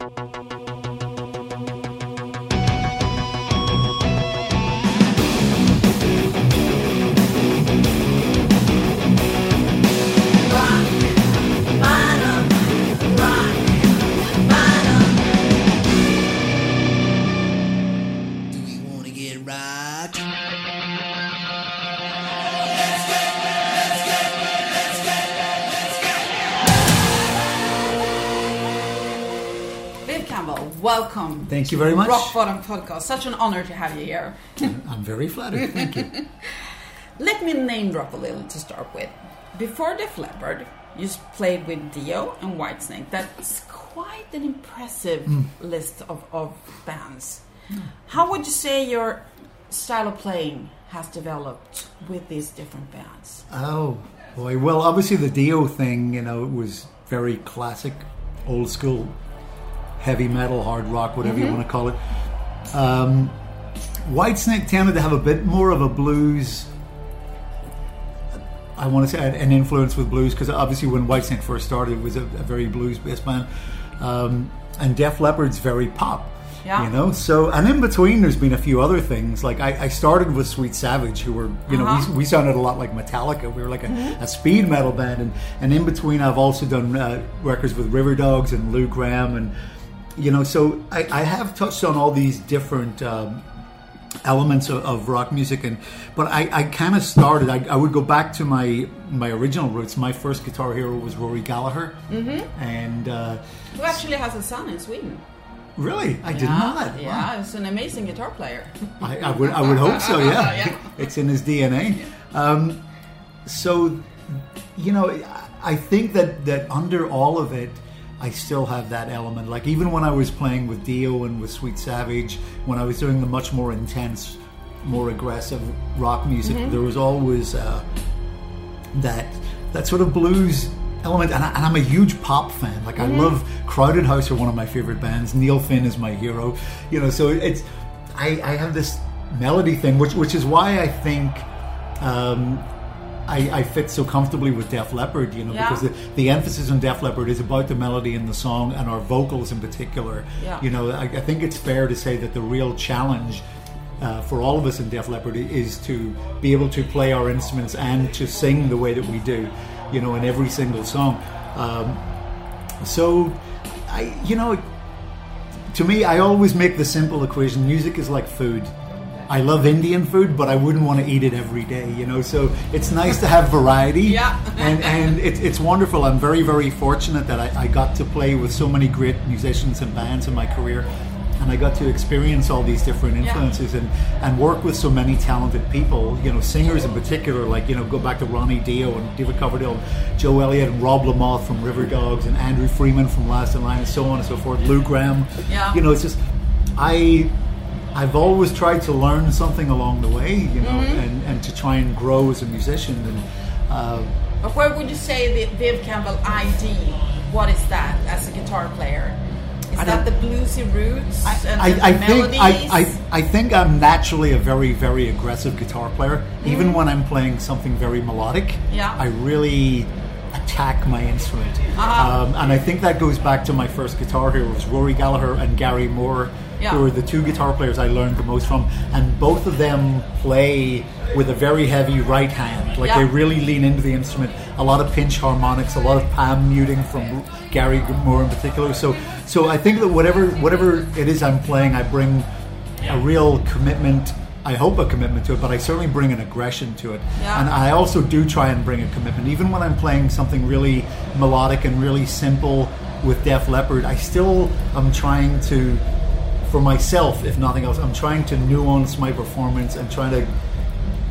Do Thank you very much. Rock Bottom Podcast. Such an honor to have you here. I'm very flattered. Thank you. Let me name drop a little to start with. Before Def Leppard, you played with Dio and Whitesnake. That's quite an impressive Hmm. list of, of bands. How would you say your style of playing has developed with these different bands? Oh boy. Well, obviously the Dio thing, you know, it was very classic, old school, heavy metal, hard rock, whatever you want to call it. Um, Whitesnake tended to have a bit more of a blues. I want to say an influence with blues because obviously when Whitesnake first started, it was a, a very blues-based band, um, and Def Leppard's very pop. Yeah. You know, so and in between, there's been a few other things. Like I, I started with Sweet Savage, who were you know Uh-huh. we, we sounded a lot like Metallica. We were like a, a speed metal band, and and in between, I've also done uh, records with River Dogs and Lou Gramm, and you know, so I, I have touched on all these different. Um, elements of, of rock music and but I, I kind of started I, I would go back to my my original roots my first guitar hero was Rory Gallagher mm-hmm. and uh, Who actually has a son in Sweden? really I didn't Yeah, Wow. he's an amazing guitar player. I, I would I would hope so. Yeah, Yeah. it's in his DNA. Um, so, you know, I- I think that that under all of it, I still have that element. Like even when I was playing with Dio and with Sweet Savage, when I was doing the much more intense, more aggressive rock music, there was always uh, that that sort of blues element. And, I, and i'm a huge pop fan. Like i love crowded house are one of my favorite bands. Neil finn is my hero. You know so it's i, I have this melody thing which which is why i think um, I, I fit so comfortably with Def Leppard, you know, Yeah. because the, the emphasis on Def Leppard is about the melody in the song and our vocals in particular. Yeah. You know, I, I think it's fair to say that the real challenge uh, for all of us in Def Leppard is to be able to play our instruments and to sing the way that we do, you know, in every single song. Um, so, I, you know, to me, I always make the simple equation: music is like food. I love Indian food, but I wouldn't want to eat it every day, you know. So it's nice to have variety, Yeah. and and it's it's wonderful. I'm very very fortunate that I, I got to play with so many great musicians and bands in my career, and I got to experience all these different influences and and work with so many talented people, you know, singers in particular. Like you know, go back to Ronnie Dio and David Coverdale, Joe Elliott and Rob Lamothe from River Dogs, and Andrew Freeman from Last in Line, and so on and so forth. Lou Gramm, Yeah. you know, it's just I. I've always tried to learn something along the way, you know, Mm-hmm. and, and to try and grow as a musician. And uh, But where would you say the Viv Campbell ID? What is that as a guitar player? Is I that the bluesy roots and I, the I think melodies? I, I, I think I'm naturally a very very aggressive guitar player. Even when I'm playing something very melodic, Mm-hmm. Yeah. I really attack my instrument. Uh-huh. Um, and I think that goes back to my first guitar heroes, Rory Gallagher and Gary Moore, Yeah. who are the two guitar players I learned the most from. And both of them play with a very heavy right hand. Like Yeah. they really lean into the instrument. A lot of pinch harmonics, a lot of palm muting from Gary Moore in particular. So, so I think that whatever whatever it is I'm playing, I bring a real commitment. I hope a commitment to it, but I certainly bring an aggression to it. Yeah. And I also do try and bring a commitment, even when I'm playing something really melodic and really simple with Def Leppard. I still am trying to, for myself, if nothing else, I'm trying to nuance my performance and trying to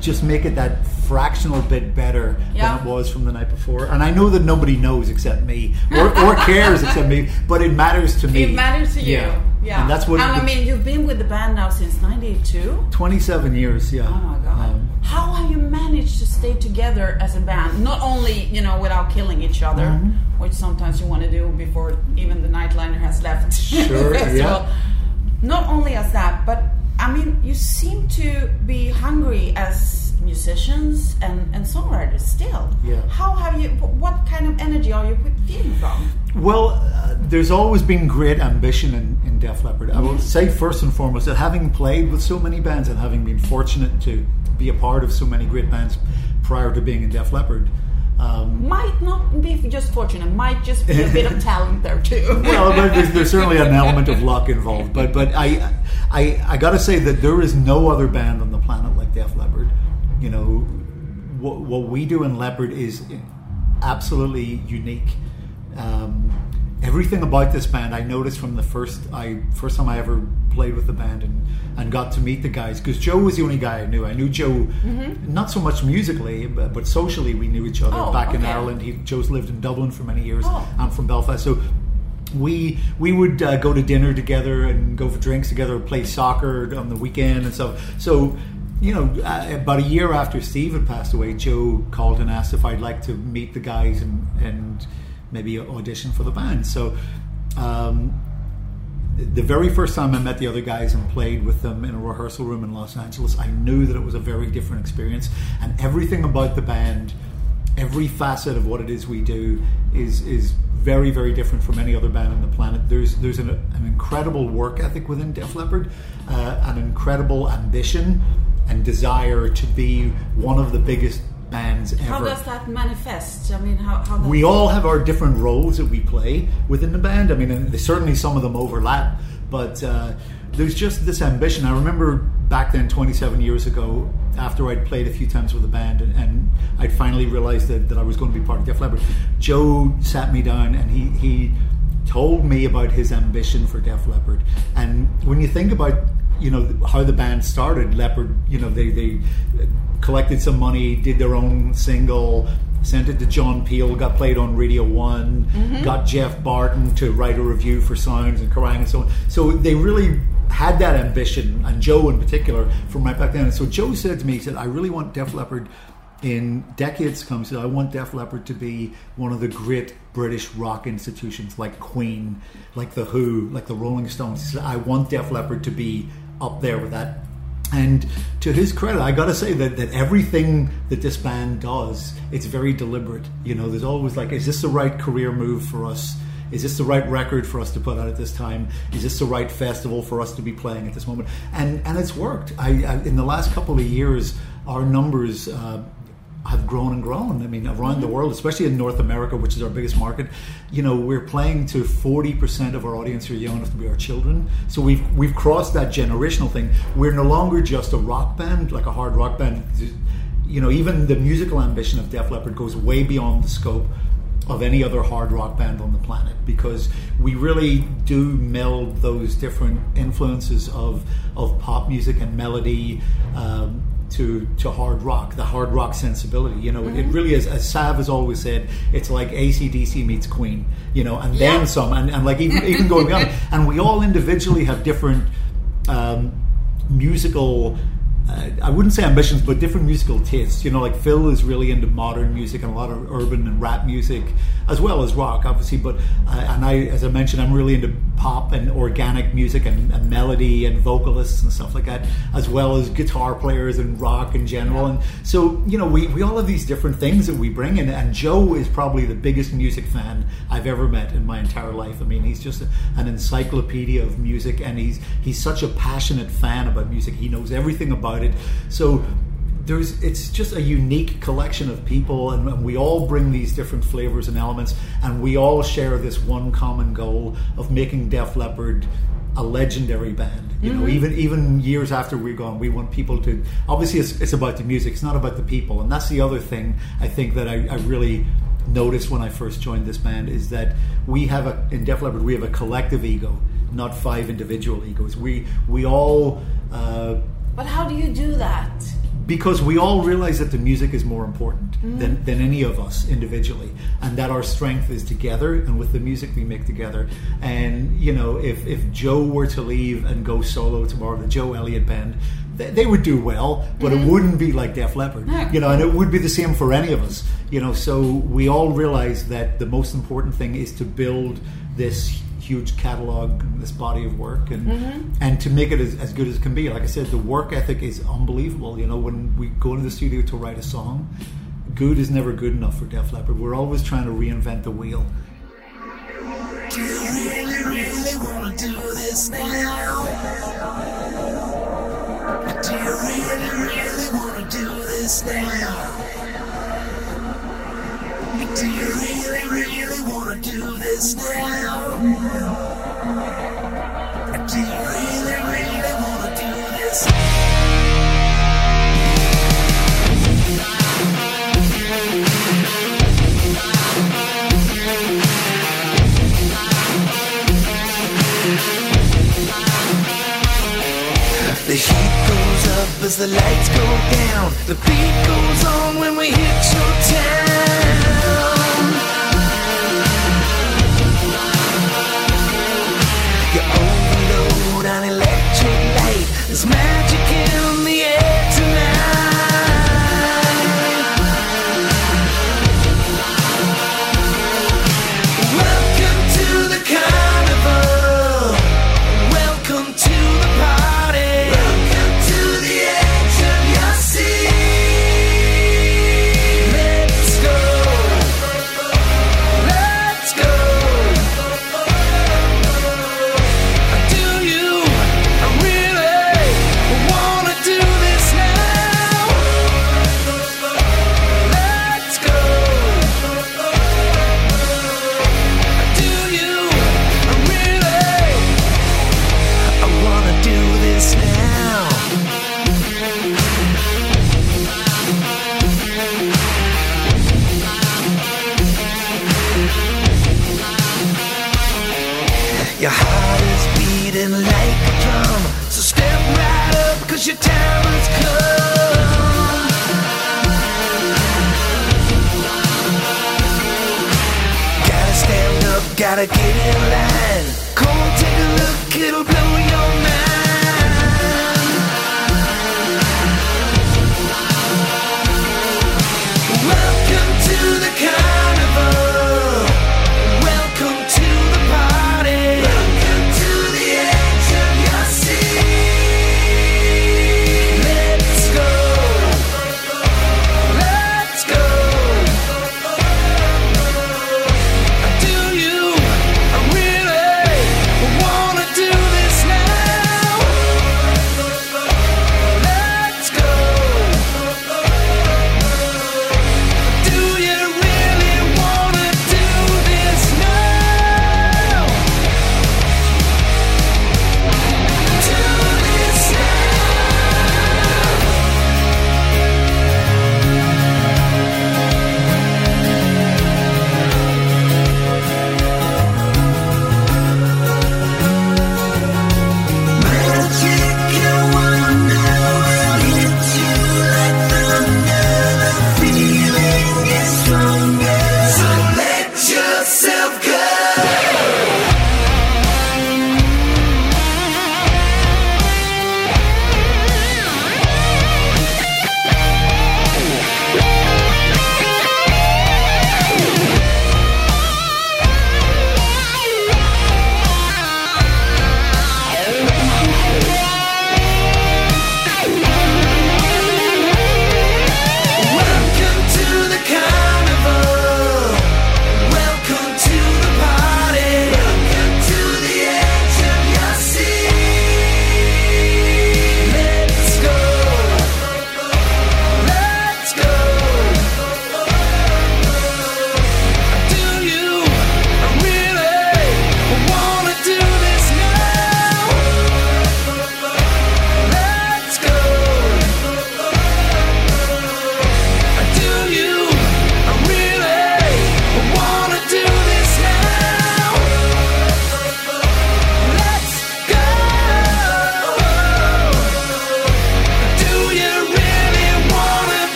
just make it that fractional bit better Yeah. than it was from the night before. And I know that nobody knows except me, or, or cares except me, but it matters to me. It matters to you. Yeah. And that's what. And I mean, you've been with the band now since '92. 27 years, yeah. Oh my god! Um, How have you managed to stay together as a band? Not only you know without killing each other, Mm-hmm. which sometimes you want to do before even the nightliner has left. Sure, yeah. Not only as that, but I mean, you seem to be hungry as musicians and, and songwriters still. Yeah. How have you? What kind of energy are you feeling from? Well, uh, there's always been great ambition in, in Def Leppard. I will say first and foremost that having played with so many bands and having been fortunate to be a part of so many great bands prior to being in Def Leppard, um, Might not be just fortunate. Might just be a bit of talent there too. well, there's, there's certainly an element of luck involved, but but I I, I got to say that there is no other band on the planet like Def Leppard. You know, what, what we do in Leppard is absolutely unique. Um, everything about this band I noticed from the first I first time I ever played with the band and, and got to meet the guys because Joe was the only guy I knew. I knew Joe not so much musically, but, but socially we knew each other Oh, back in. Ireland. He Joe's lived in Dublin for many years. Oh. I'm from Belfast, so we we would uh, go to dinner together and go for drinks together, play soccer on the weekend and stuff. So, you know, uh, about a year after Steve had passed away, Joe called and asked if I'd like to meet the guys and and maybe audition for the band. So. Um, the very first time I met the other guys and played with them in a rehearsal room in Los Angeles, I knew that it was a very different experience, and everything about the band, every facet of what it is we do, is is very very different from any other band on the planet. There's there's an, an incredible work ethic within Def Leppard, uh, an incredible ambition and desire to be one of the biggest bands ever. How does that manifest? I mean, how, how We all have our different roles that we play within the band. I mean, and certainly some of them overlap, but uh, there's just this ambition. I remember back then, 27 years ago, after I'd played a few times with the band and, and I'd finally realized that, that I was going to be part of Def Leppard, Joe sat me down and he, he told me about his ambition for Def Leppard. And when you think about you know how the band started, Leppard, you know they they collected some money, did their own single, sent it to John Peel, got played on Radio One, mm-hmm. got Geoff Barton to write a review for Sounds and Kerrang and so on. So they really had that ambition, and Joe in particular, from right back then. And so Joe said to me, he said, "I really want Def Leppard." In decades to come, he said, I want Def Leppard to be one of the great British rock institutions like Queen, like The Who, like the Rolling Stones. He said, I want Def Leppard to be up there with that. And to his credit, I got to say that, that everything that this band does, it's very deliberate. You know, there's always like, is this the right career move for us? Is this the right record for us to put out at this time? Is this the right festival for us to be playing at this moment? And and it's worked. I, I in the last couple of years, our numbers. Uh, have grown and grown. I mean, around the world, especially in North America, which is our biggest market, you know, we're playing to forty percent of our audience who are young enough to be our children. So we've we've crossed that generational thing. We're no longer just a rock band, like a hard rock band. You know, even the musical ambition of Def Leppard goes way beyond the scope of any other hard rock band on the planet because we really do meld those different influences of of pop music and melody. Um, to, to hard rock, the hard rock sensibility. You know, it, it really is, as Sav has always said, it's like ACDC meets Queen, you know, and then some, and, and like even, even going beyond. And we all individually have different um, musical. Uh, I wouldn't say ambitions, but different musical tastes. You know, like Phil is really into modern music and a lot of urban and rap music, as well as rock, obviously. But uh, and I, as I mentioned, I'm really into pop and organic music and, and melody and vocalists and stuff like that, as well as guitar players and rock in general. And so, you know, we, we all have these different things that we bring in. And Joe is probably the biggest music fan I've ever met in my entire life. I mean, he's just a, an encyclopedia of music, and he's he's such a passionate fan about music. He knows everything about it. So there's it's just a unique collection of people and, we all bring these different flavors and elements and we all share this one common goal of making Def Leppard a legendary band. You know even even years after we're gone we want people to obviously it's, it's about the music it's not about the people. And that's the other thing I think that I, I really noticed when I first joined this band is that we have a in Def Leppard we have a collective ego not five individual egos. We we all uh, But how do you do that? Because we all realize that the music is more important mm. than, than any of us individually and that our strength is together and with the music we make together. And you know if, if joe were to leave and go solo tomorrow the joe elliott band they, they would do well but it mm-hmm. wouldn't be like def leppard Yeah. you know and it would be the same for any of us you know. So we all realize that the most important thing is to build this huge catalog, this body of work, and Mm-hmm. and to make it as, as good as it can be. Like I said, the work ethic is unbelievable. You know, when we go into the studio to write a song, good is never good enough for Def Leppard. We're always trying to reinvent the wheel. Do you really, really wanna do this now? Do you really, really wanna do this now? Do you really, really wanna do this now? Do you really, really wanna do this? The heat goes up as the lights go down. The beat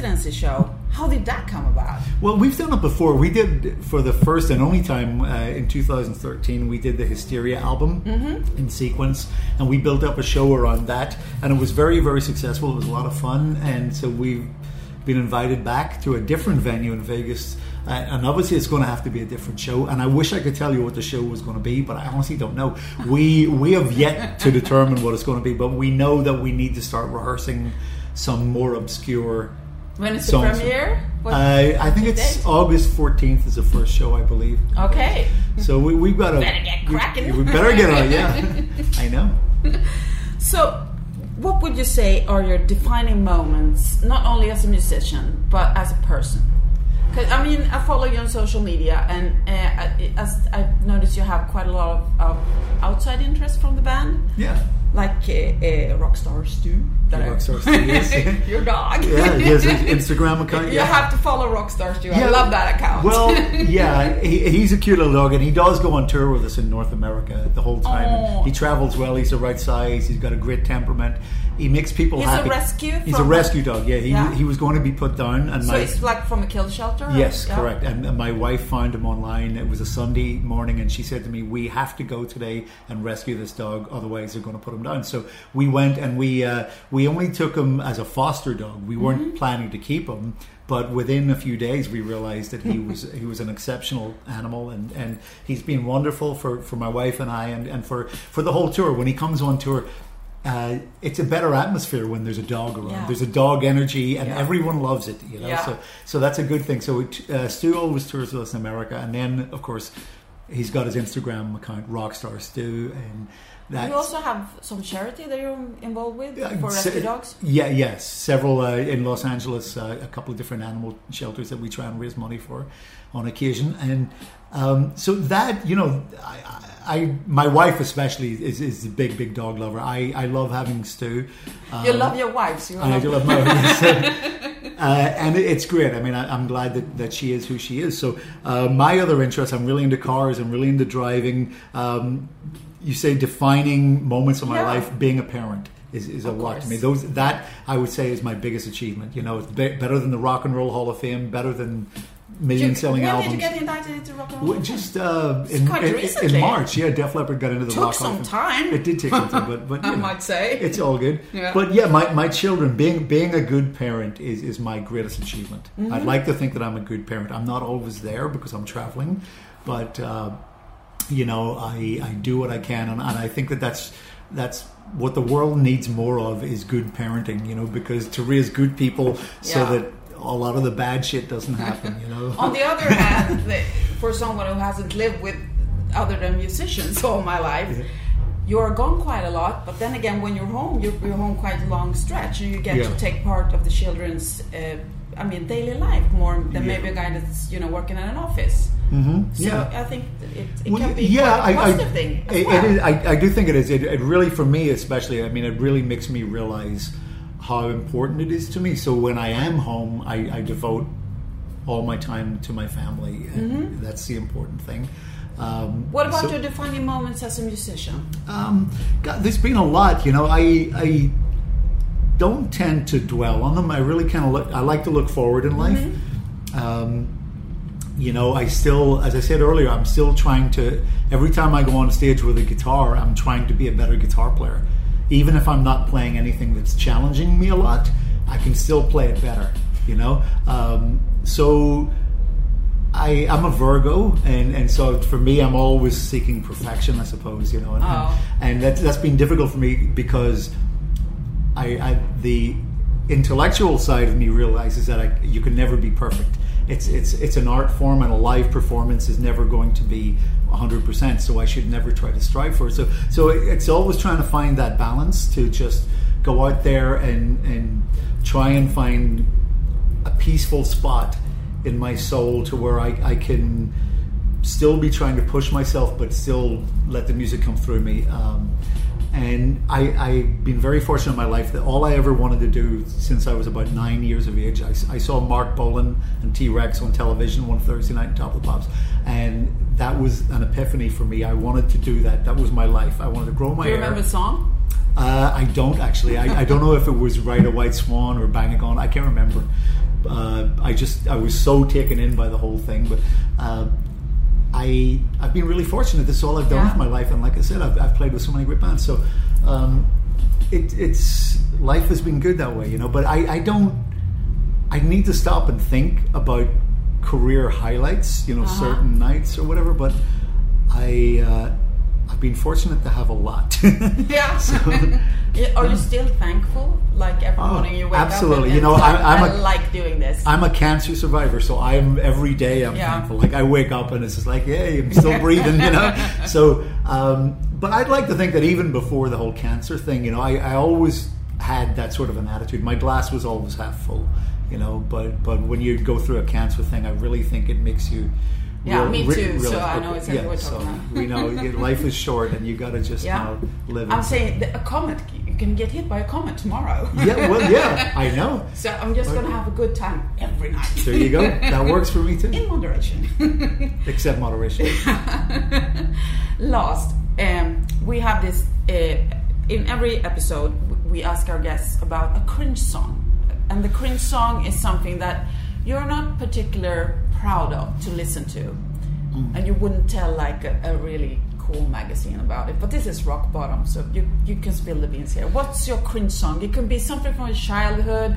residency show. How did that come about? Well, we've done it before. We did for the first and only time uh, in 2013. We did the Hysteria album in sequence, and we built up a show around that, and it was very, very successful. It was a lot of fun, and so we've been invited back to a different venue in Vegas. Uh, and obviously, it's going to have to be a different show. And I wish I could tell you what the show was going to be, but I honestly don't know. We we have yet to determine what it's going to be, but we know that we need to start rehearsing some more obscure When is the premiere? What- I, I think it's date? August 14th is the first show, I believe. Okay. So we, we've got to. Better get cracking. We, we better get on yeah. I know. So, what would you say are your defining moments, not only as a musician, but as a person? Because I mean, I follow you on social media, and uh, I- as I've noticed, you have quite a lot of, of outside interest from the band, Yeah. like uh, uh, Rockstar Stu. That Rockstar Stu, yes. your dog. Yeah, he has an Instagram account. you Yeah. have to follow Rockstar Stu. I love that account. Well, yeah, he, he's a cute little dog, and he does go on tour with us in North America the whole time. And he travels well. He's the right size. He's got a great temperament. He makes people He's a happy. rescue He's a rescue dog. Yeah, he Yeah. he was going to be put down, and so my it's like from a kill shelter. Yes, yeah? correct. And, and my wife found him online. It was a Sunday morning, and she said to me, "We have to go today and rescue this dog, otherwise they're going to put him down." So we went, and we uh, we only took him as a foster dog. We weren't Mm-hmm. planning to keep him, but within a few days, we realized that he was he was an exceptional animal, and, and he's been wonderful for, for my wife and I, and, and for for the whole tour. When he comes on tour. Uh, it's a better atmosphere when there's a dog around. Yeah. There's a dog energy, and Yeah. everyone loves it. You know, Yeah. so so that's a good thing. So it, uh, Stu always tours with us in America, and then of course he's got his Instagram account, Rockstar Stu, and that. You also have some charity that you're involved with for se- rescue dogs. Yeah, yes, several uh, in Los Angeles, uh, a couple of different animal shelters that we try and raise money for on occasion, and um, so that you know, I, I, my wife especially is, is a big, big dog lover. I, I love having Stu. Um, You love your wives. You I love do love my wife. uh, and it's great. I mean, I, I'm glad that, that she is who she is. So, uh, my other interests, I'm really into cars. I'm really into driving. Um, you say defining moments of my Yeah. life, being a parent is, is a lot to me. Those that I would say is my biggest achievement. You know, it's be- better than the Rock and Roll Hall of Fame, better than million selling when albums. did you get indicted into Rock and Roll? Well, just uh, in, quite in- recently. in March, yeah, Def Leppard got into the Took Rock Hall some time. It did take some time, but but I know, might say. it's all good. Yeah. But yeah, my, my children being being a good parent is, is my greatest achievement. Mm-hmm. I'd like to think that I'm a good parent. I'm not always there because I'm traveling, but uh, you know I, I do what I can, and, and I think that that's that's what the world needs more of is good parenting. You know, because to raise good people so Yeah. that a lot of the bad shit doesn't happen. You know. On the other hand, for someone who hasn't lived with other than musicians all my life, you're gone quite a lot. But then again, when you're home, you're, you're home quite a long stretch, and you get Yeah. to take part of the children's, uh, I mean, daily life more than Yeah. maybe a guy that's you know working in an office. Mhm, So yeah. I think it, it Well, can be yeah, I- I- positive thing. It- well. it is, I, I do think it is. It, it really, for me especially, I mean, it really makes me realize how important it is to me. So when I am home, I, I devote all my time to my family, and that's the important thing. Um, Mm-hmm. What about so- your defining moments as a musician? um, God, there's been a lot. You know, I I don't tend to dwell on them. I really kind of look. I like to look forward in life. Um, you know, I still, as I said earlier, I'm still trying to. Every time I go on stage with a guitar, I'm trying to be a better guitar player. Even if I'm not playing anything that's challenging me a lot, I can still play it better. You know, um, so I, I'm a Virgo, and, and so for me, I'm always seeking perfection, I suppose, you know, and, Oh. and that's, that's been difficult for me because I, I the intellectual side of me realizes that I, you can never be perfect. It's it's it's an art form, and a live performance is never going to be 100. percent So I should never try to strive for it. So so it's always trying to find that balance to just go out there and and try and find a peaceful spot in my soul to where I, I can still be trying to push myself, but still let the music come through me. Um, and I, I've been very fortunate in my life that all I ever wanted to do since I was about nine years of age, I, I saw Marc Bolan and T Rex on television one Thursday night in Top of the Pops. And that was an epiphany for me. I wanted to do that. That was my life. I wanted to grow my hair. Do you hair. remember the song? Uh, I don't actually. I, I don't know if it was Ride a White Swan or Bang a Gong. I can't remember. uh, I just I was so taken in by the whole thing. But uh, I I've been really fortunate. This is all I've done Yeah. with my life, and like I said, I've, I've played with so many great bands. So um, it, it's life has been good that way, you know. But I, I don't. I need to stop and think about career highlights, you know, Uh-huh. certain nights or whatever. But I uh, I've been fortunate to have a lot. Yeah. Yeah, Are you still thankful? Like every Oh, morning you wake absolutely. up Absolutely. You know, I- I'm I a- like doing this. I'm a cancer survivor, so I'm every day I'm Yeah. thankful. Like I wake up and it's just like, hey, I'm still breathing, you know. So, um, but I'd like to think that even before the whole cancer thing, you know, I, I always had that sort of an attitude. My glass was always half full, you know. But but when you go through a cancer thing, I really think it makes you. Yeah, me too, so I know exactly what you're so talking about. we know yeah, life is short, and you got to just yeah. now live. I'm saying a comet. You can get hit by a comet tomorrow. yeah, well, yeah, I know. so I'm just gonna have a good time every night. There you go. That works for me too, In moderation. except moderation. Last, um, we have this uh, in every episode. We ask our guests about a cringe song, and the cringe song is something that you're not particular proud of to listen to, mm. and you wouldn't tell like a, a really cool magazine about it. But this is rock bottom, so you you can spill the beans here. What's your cringe song? It can be something from your childhood.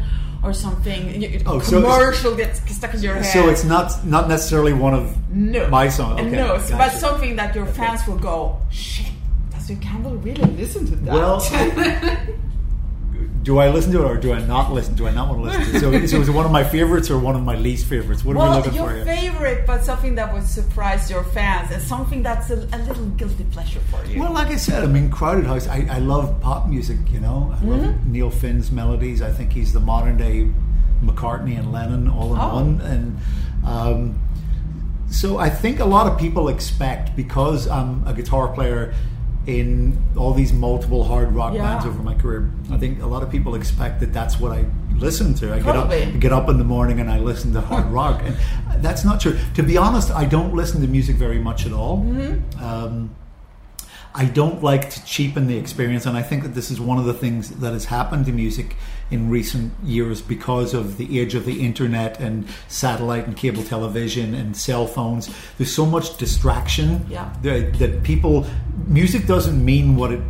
Or something, you, Oh, so- commercial gets stuck in your head. So it's not not necessarily one of No. my songs. Okay, no, gotcha. but something that your fans will go, shit, does your Campbell really listen to that? Well, do I listen to it or do I not listen? Do I not want to listen to it? So, so is it one of my favorites or one of my least favorites? What are we looking your for here? favorite, but something that would surprise your fans and something that's a, a little guilty pleasure for you. Well, like I said, I mean, Crowded House. I, I love pop music. You know, I love Mm-hmm. Neil Finn's melodies. I think he's the modern day McCartney and Lennon all in Oh. one. And um, so I think a lot of people expect because I'm a guitar player in all these multiple hard rock Yeah. bands over my career. I think a lot of people expect that that's what I listen to. I get Probably. up, get up in the morning and I listen to hard rock, and that's not true. To be honest, I don't listen to music very much at all. Mm-hmm. Um, I don't like to cheapen the experience, and I think that this is one of the things that has happened to music in recent years because of the age of the internet and satellite and cable television and cell phones. There's so much distraction Yeah. that, that people music doesn't mean what it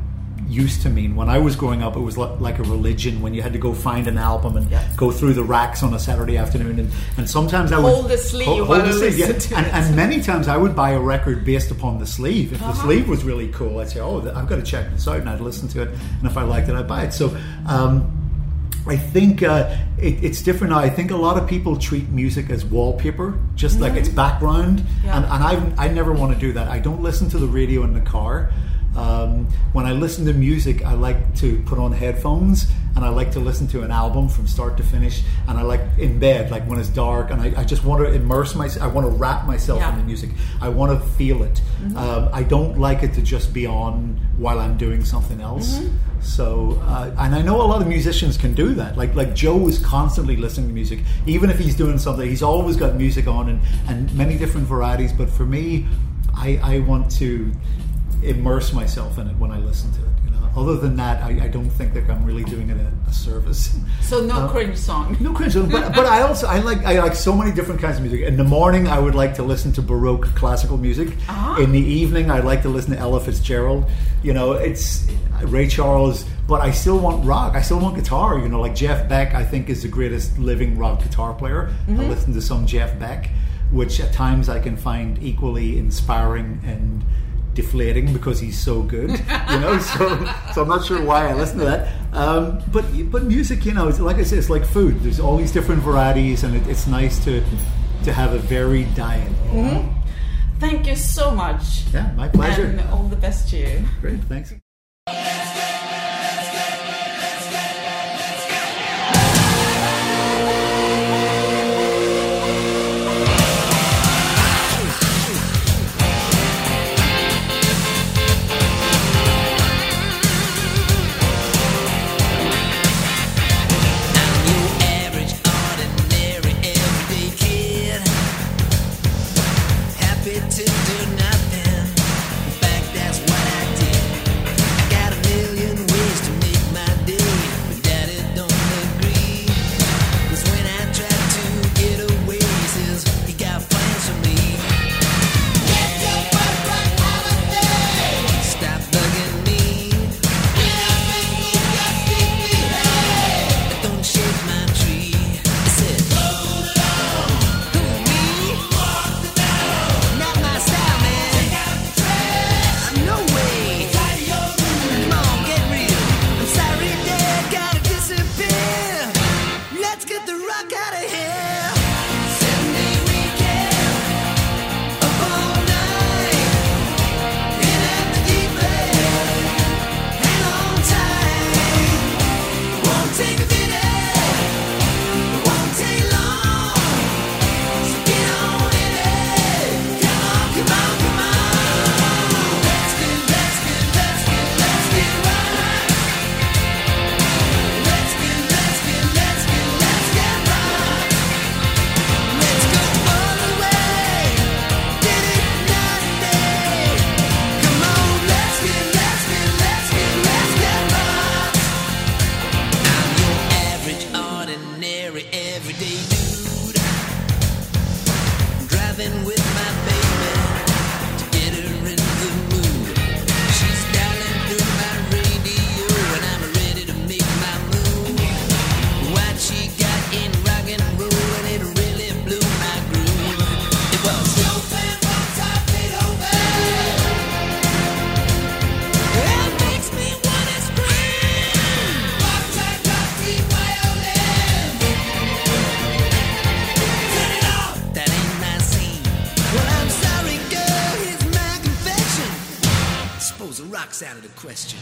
used to mean. When I was growing up, it was like a religion when you had to go find an album and Yeah. go through the racks on a Saturday afternoon, and, and sometimes I would Hold the sleeve while you listen to and, and many times I would buy a record based upon the sleeve. If the Uh-huh. sleeve was really cool, I'd say, "Oh, I've got to check this out," and I'd listen to it. And if I liked it, I'd buy it. So. Um, I think uh, it, it's different now. I think a lot of people treat music as wallpaper, just like it's background, Mm-hmm. Yeah. and, and I, I never want to do that. I don't listen to the radio in the car. Um, when I listen to music, I like to put on headphones and I like to listen to an album from start to finish. And I like in bed, like when it's dark, and I, I just want to immerse myself. I want to wrap myself Yeah. in the music. I want to feel it. Um, I don't like it to just be on while I'm doing something else. So, uh, and I know a lot of musicians can do that. Like, like Joe is constantly listening to music, even if he's doing something. He's always got music on and, and many different varieties. But for me, I, I want to immerse myself in it when I listen to it. You know, other than that, I, I don't think that I'm really doing it a, a service. so no Uh, cringe song. No cringe, song, but, but I also I like I like so many different kinds of music. In the morning, I would like to listen to baroque classical music. Ah. In the evening, I like to listen to Ella Fitzgerald. You know, it's Ray Charles, but I still want rock. I still want guitar. You know, like Jeff Beck, I think is the greatest living rock guitar player. I listen to some Jeff Beck, which at times I can find equally inspiring and deflating because he's so good, you know. So, so I'm not sure why I listen to that. Um, but but music, you know, it's, like I said, it's like food. There's all these different varieties, and it, it's nice to to have a varied diet. you know? Thank you so much. Yeah, my pleasure. And all the best to you. Great, thanks. Out of the question.